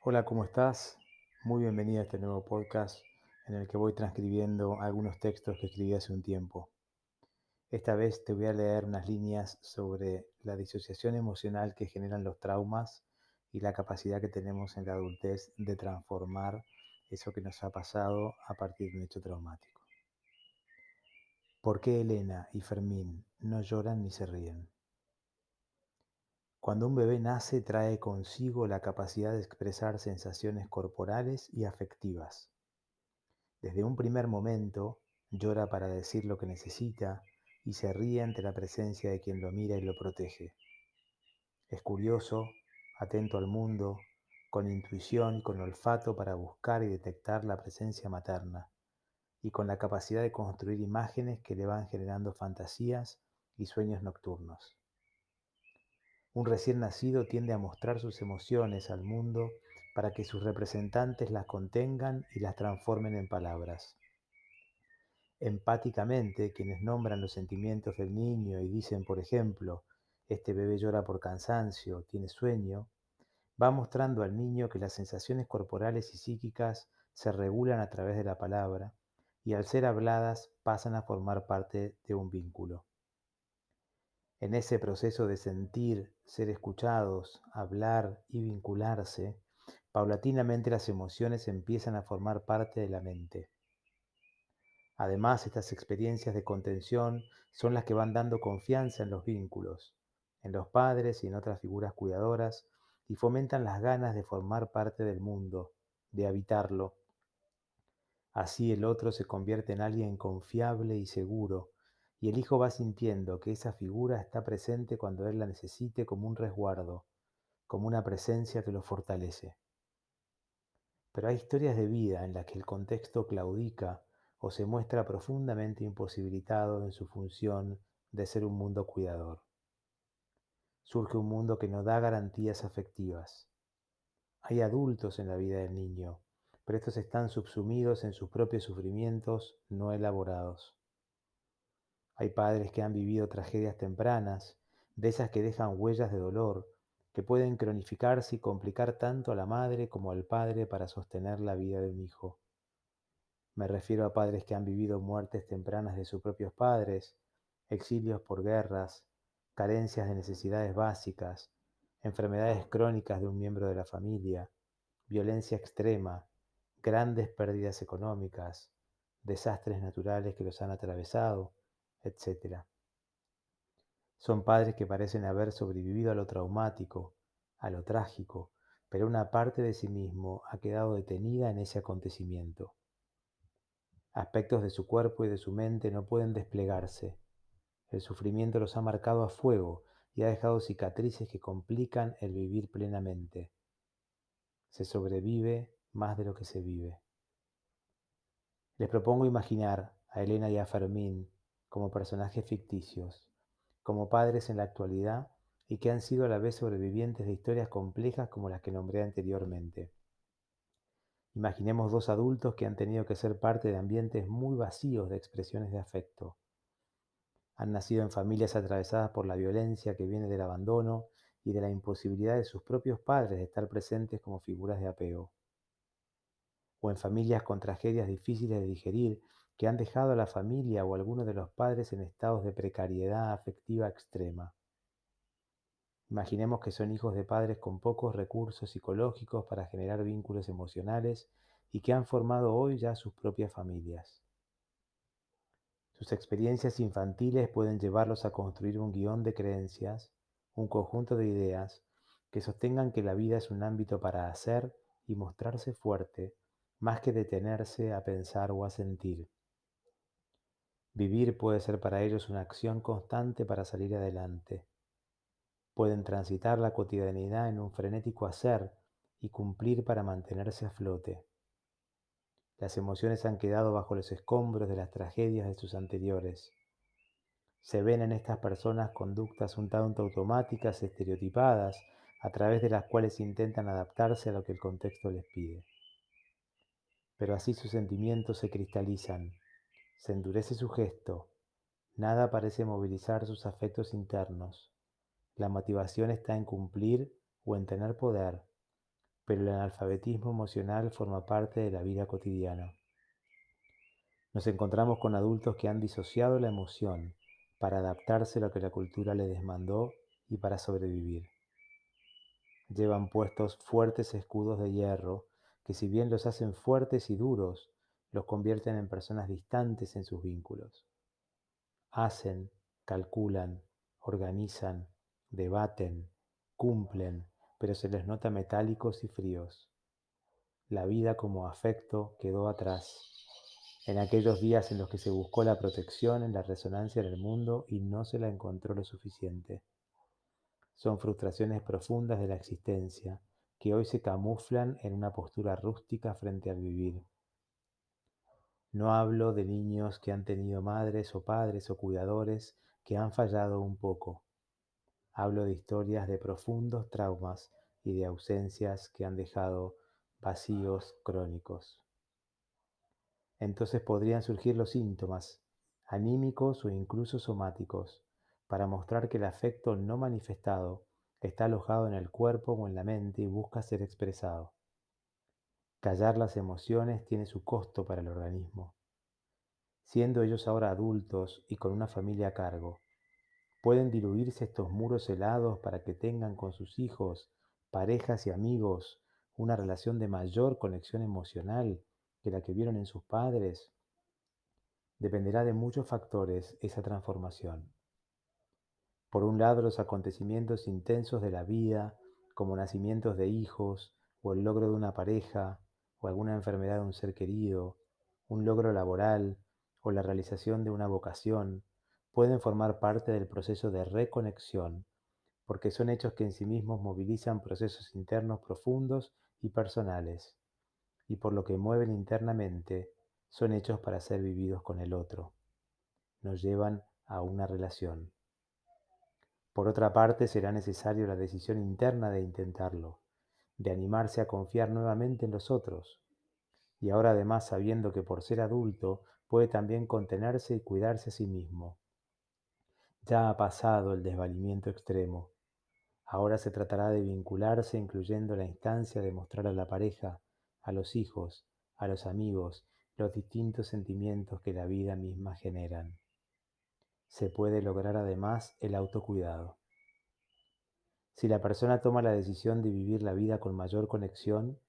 Hola, ¿cómo estás? Muy bienvenido a este nuevo podcast en el que voy transcribiendo algunos textos que escribí hace un tiempo. Esta vez te voy a leer unas líneas sobre la disociación emocional que generan los traumas y la capacidad que tenemos en la adultez de transformar eso que nos ha pasado a partir de un hecho traumático. ¿Por qué Elena y Fermín no lloran ni se ríen? Cuando un bebé nace trae consigo la capacidad de expresar sensaciones corporales y afectivas. Desde un primer momento llora para decir lo que necesita y se ríe ante la presencia de quien lo mira y lo protege. Es curioso, atento al mundo, con intuición y con olfato para buscar y detectar la presencia materna, y con la capacidad de construir imágenes que le van generando fantasías y sueños nocturnos. Un recién nacido tiende a mostrar sus emociones al mundo para que sus representantes las contengan y las transformen en palabras. Empáticamente, quienes nombran los sentimientos del niño y dicen, por ejemplo, este bebé llora por cansancio, tiene sueño, va mostrando al niño que las sensaciones corporales y psíquicas se regulan a través de la palabra y al ser habladas pasan a formar parte de un vínculo. En ese proceso de sentir, ser escuchados, hablar y vincularse, paulatinamente las emociones empiezan a formar parte de la mente. Además, estas experiencias de contención son las que van dando confianza en los vínculos, en los padres y en otras figuras cuidadoras, y fomentan las ganas de formar parte del mundo, de habitarlo. Así el otro se convierte en alguien confiable y seguro, y el hijo va sintiendo que esa figura está presente cuando él la necesite como un resguardo, como una presencia que lo fortalece. Pero hay historias de vida en las que el contexto claudica o se muestra profundamente imposibilitado en su función de ser un mundo cuidador. Surge un mundo que no da garantías afectivas. Hay adultos en la vida del niño, pero estos están subsumidos en sus propios sufrimientos no elaborados. Hay padres que han vivido tragedias tempranas, de esas que dejan huellas de dolor, que pueden cronificarse y complicar tanto a la madre como al padre para sostener la vida de un hijo. Me refiero a padres que han vivido muertes tempranas de sus propios padres, exilios por guerras, carencias de necesidades básicas, enfermedades crónicas de un miembro de la familia, violencia extrema, grandes pérdidas económicas, desastres naturales que los han atravesado, etc. Son padres que parecen haber sobrevivido a lo traumático, a lo trágico, pero una parte de sí mismo ha quedado detenida en ese acontecimiento. Aspectos de su cuerpo y de su mente no pueden desplegarse. El sufrimiento los ha marcado a fuego y ha dejado cicatrices que complican el vivir plenamente. Se sobrevive más de lo que se vive. Les propongo imaginar a Elena y a Fermín como personajes ficticios, como padres en la actualidad y que han sido a la vez sobrevivientes de historias complejas como las que nombré anteriormente. Imaginemos dos adultos que han tenido que ser parte de ambientes muy vacíos de expresiones de afecto. Han nacido en familias atravesadas por la violencia que viene del abandono y de la imposibilidad de sus propios padres de estar presentes como figuras de apego. O en familias con tragedias difíciles de digerir que han dejado a la familia o alguno de los padres en estados de precariedad afectiva extrema. Imaginemos que son hijos de padres con pocos recursos psicológicos para generar vínculos emocionales y que han formado hoy ya sus propias familias. Sus experiencias infantiles pueden llevarlos a construir un guion de creencias, un conjunto de ideas que sostengan que la vida es un ámbito para hacer y mostrarse fuerte, más que detenerse a pensar o a sentir. Vivir puede ser para ellos una acción constante para salir adelante. Pueden transitar la cotidianidad en un frenético hacer y cumplir para mantenerse a flote. Las emociones han quedado bajo los escombros de las tragedias de sus anteriores. Se ven en estas personas conductas un tanto automáticas, estereotipadas, a través de las cuales intentan adaptarse a lo que el contexto les pide. Pero así sus sentimientos se cristalizan, se endurece su gesto. Nada parece movilizar sus afectos internos. La motivación está en cumplir o en tener poder, pero el analfabetismo emocional forma parte de la vida cotidiana. Nos encontramos con adultos que han disociado la emoción para adaptarse a lo que la cultura les demandó y para sobrevivir. Llevan puestos fuertes escudos de hierro que si bien los hacen fuertes y duros, los convierten en personas distantes en sus vínculos. Hacen, calculan, organizan, debaten, cumplen, pero se les nota metálicos y fríos. La vida como afecto quedó atrás, en aquellos días en los que se buscó la protección en la resonancia en el mundo y no se la encontró lo suficiente. Son frustraciones profundas de la existencia que hoy se camuflan en una postura rústica frente al vivir. No hablo de niños que han tenido madres o padres o cuidadores que han fallado un poco. Hablo de historias de profundos traumas y de ausencias que han dejado vacíos crónicos. Entonces podrían surgir los síntomas, anímicos o incluso somáticos, para mostrar que el afecto no manifestado está alojado en el cuerpo o en la mente y busca ser expresado. Callar las emociones tiene su costo para el organismo. Siendo ellos ahora adultos y con una familia a cargo, Pueden diluirse estos muros helados para que tengan con sus hijos, parejas y amigos una relación de mayor conexión emocional que la que vieron en sus padres. Dependerá de muchos factores esa transformación. Por un lado, los acontecimientos intensos de la vida, como nacimientos de hijos, o el logro de una pareja, o alguna enfermedad de un ser querido, un logro laboral, o la realización de una vocación, pueden formar parte del proceso de reconexión, porque son hechos que en sí mismos movilizan procesos internos profundos y personales, y por lo que mueven internamente, son hechos para ser vividos con el otro. Nos llevan a una relación. Por otra parte, será necesario la decisión interna de intentarlo, de animarse a confiar nuevamente en los otros, y ahora además sabiendo que por ser adulto puede también contenerse y cuidarse a sí mismo ya ha pasado el desvalimiento extremo. Ahora se tratará de vincularse incluyendo la instancia de mostrar a la pareja, a los hijos, a los amigos, los distintos sentimientos que la vida misma generan. Se puede lograr además el autocuidado. Si la persona toma la decisión de vivir la vida con mayor conexión,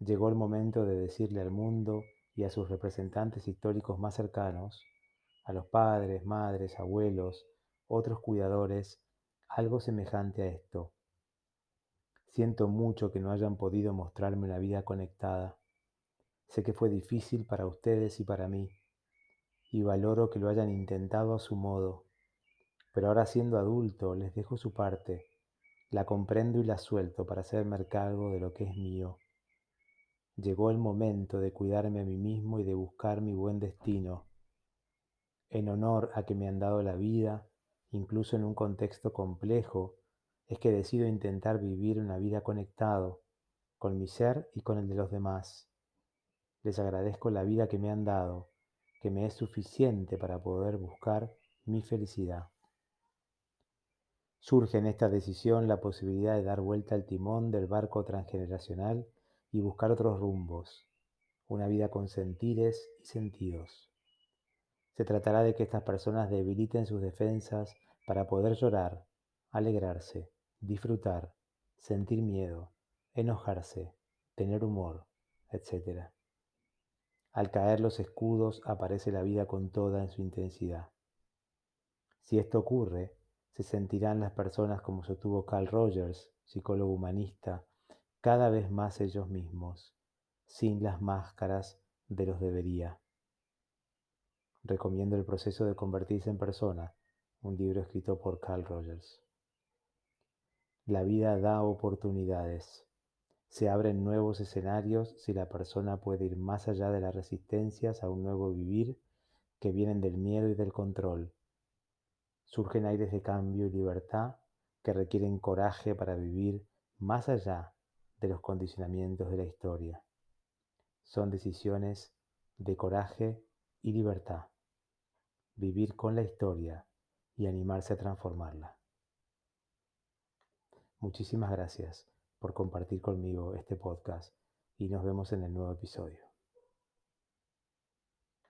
llegó el momento de decirle al mundo y a sus representantes históricos más cercanos, a los padres, madres, abuelos, otros cuidadores algo semejante a esto. Siento mucho que no hayan podido mostrarme una vida conectada. Sé que fue difícil para ustedes y para mí, y valoro que lo hayan intentado a su modo. Pero ahora siendo adulto les dejo su parte, la comprendo y la suelto para hacerme cargo de lo que es mío. Llegó el momento de cuidarme a mí mismo y de buscar mi buen destino. En honor a que me han dado la vida, incluso en un contexto complejo, es que decido intentar vivir una vida conectado con mi ser y con el de los demás. Les agradezco la vida que me han dado, que me es suficiente para poder buscar mi felicidad. Surge en esta decisión la posibilidad de dar vuelta al timón del barco transgeneracional y buscar otros rumbos, una vida con sentires y sentidos. Se tratará de que estas personas debiliten sus defensas para poder llorar, alegrarse, disfrutar, sentir miedo, enojarse, tener humor, etc. Al caer los escudos aparece la vida con toda en su intensidad. Si esto ocurre, se sentirán las personas como sostuvo Carl Rogers, psicólogo humanista, cada vez más ellos mismos, sin las máscaras de los debería. Recomiendo el proceso de convertirse en persona, un libro escrito por Carl Rogers. La vida da oportunidades. Se abren nuevos escenarios si la persona puede ir más allá de las resistencias a un nuevo vivir que vienen del miedo y del control. Surgen aires de cambio y libertad que requieren coraje para vivir más allá de los condicionamientos de la historia. Son decisiones de coraje y libertad vivir con la historia y animarse a transformarla. Muchísimas gracias por compartir conmigo este podcast y nos vemos en el nuevo episodio.